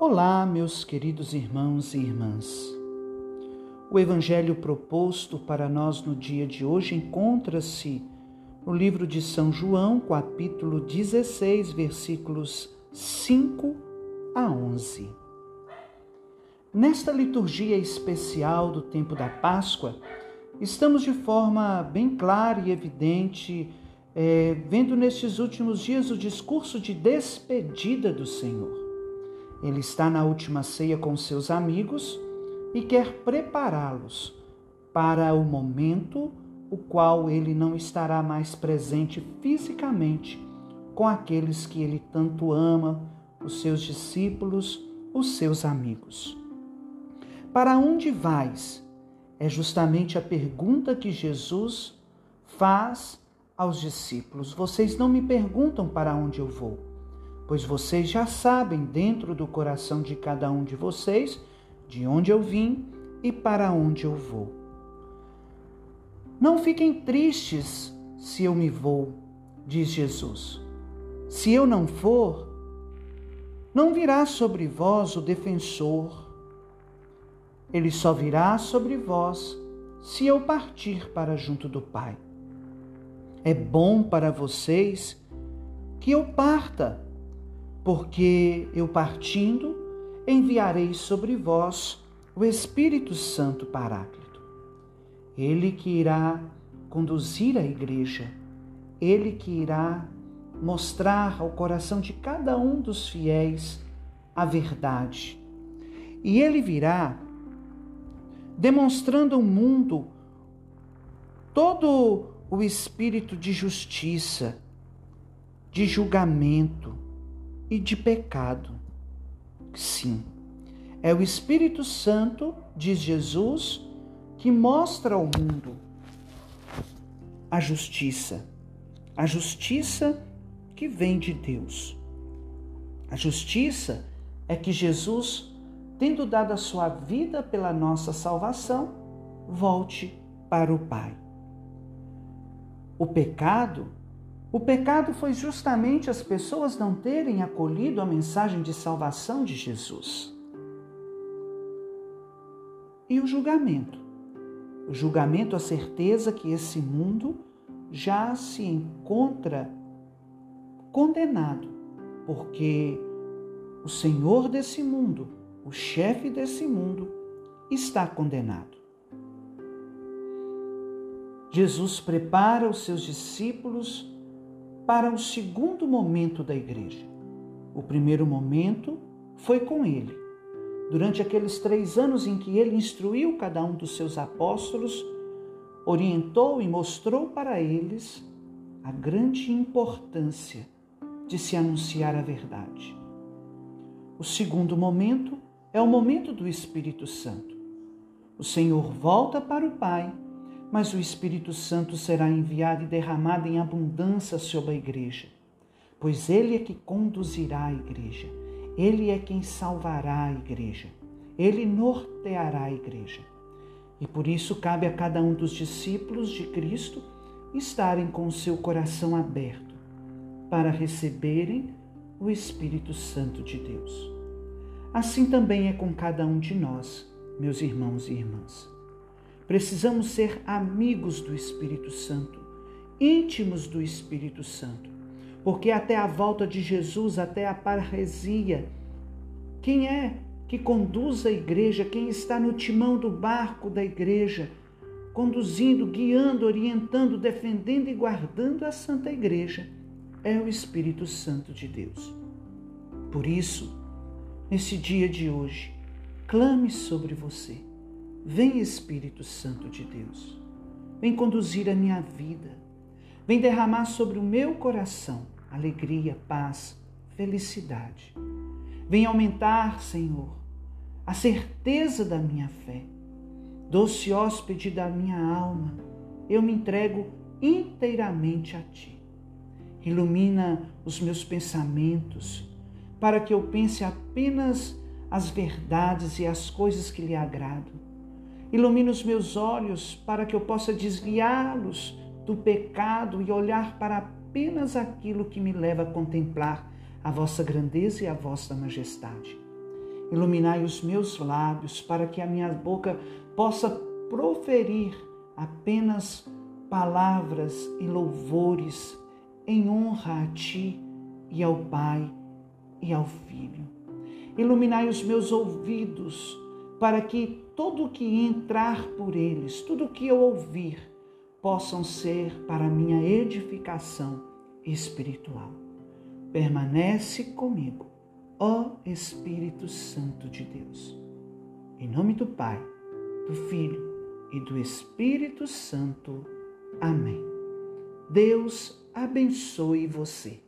Olá, meus queridos irmãos e irmãs. O evangelho proposto para nós no dia de hoje encontra-se no livro de São João, capítulo 16, versículos 5 a 11. Nesta liturgia especial do tempo da Páscoa, estamos de forma bem clara e evidente é, vendo nestes últimos dias o discurso de despedida do Senhor. Ele está na última ceia com seus amigos e quer prepará-los para o momento o qual ele não estará mais presente fisicamente com aqueles que ele tanto ama, os seus discípulos, os seus amigos. Para onde vais? É justamente a pergunta que Jesus faz aos discípulos. Vocês não me perguntam para onde eu vou pois vocês já sabem dentro do coração de cada um de vocês de onde eu vim e para onde eu vou. Não fiquem tristes se eu me vou, diz Jesus. Se eu não for, não virá sobre vós o defensor. Ele só virá sobre vós se eu partir para junto do Pai. É bom para vocês que eu parta porque eu partindo enviarei sobre vós o Espírito Santo Paráclito. Ele que irá conduzir a igreja, ele que irá mostrar ao coração de cada um dos fiéis a verdade. E ele virá demonstrando ao mundo todo o espírito de justiça, de julgamento, e de pecado. Sim, é o Espírito Santo, diz Jesus, que mostra ao mundo a justiça. A justiça que vem de Deus. A justiça é que Jesus, tendo dado a sua vida pela nossa salvação, volte para o Pai. O pecado o pecado foi justamente as pessoas não terem acolhido a mensagem de salvação de Jesus. E o julgamento? O julgamento, a certeza que esse mundo já se encontra condenado, porque o Senhor desse mundo, o chefe desse mundo, está condenado. Jesus prepara os seus discípulos para o segundo momento da igreja. O primeiro momento foi com ele. Durante aqueles três anos em que ele instruiu cada um dos seus apóstolos, orientou e mostrou para eles a grande importância de se anunciar a verdade. O segundo momento é o momento do Espírito Santo. O Senhor volta para o Pai mas o Espírito Santo será enviado e derramado em abundância sobre a igreja, pois ele é que conduzirá a igreja, ele é quem salvará a igreja, ele norteará a igreja. E por isso cabe a cada um dos discípulos de Cristo estarem com o seu coração aberto para receberem o Espírito Santo de Deus. Assim também é com cada um de nós, meus irmãos e irmãs. Precisamos ser amigos do Espírito Santo, íntimos do Espírito Santo, porque até a volta de Jesus, até a parresia, quem é que conduz a igreja, quem está no timão do barco da igreja, conduzindo, guiando, orientando, defendendo e guardando a Santa Igreja, é o Espírito Santo de Deus. Por isso, nesse dia de hoje, clame sobre você Vem Espírito Santo de Deus, vem conduzir a minha vida, vem derramar sobre o meu coração alegria, paz, felicidade. Vem aumentar, Senhor, a certeza da minha fé. Doce hóspede da minha alma, eu me entrego inteiramente a Ti. Ilumina os meus pensamentos, para que eu pense apenas as verdades e as coisas que lhe agradam Ilumina os meus olhos para que eu possa desviá-los do pecado e olhar para apenas aquilo que me leva a contemplar a vossa grandeza e a vossa majestade. Iluminai os meus lábios para que a minha boca possa proferir apenas palavras e louvores em honra a Ti e ao Pai e ao Filho. Iluminai os meus ouvidos para que tudo que entrar por eles, tudo que eu ouvir, possam ser para minha edificação espiritual. Permanece comigo, ó Espírito Santo de Deus. Em nome do Pai, do Filho e do Espírito Santo. Amém. Deus abençoe você.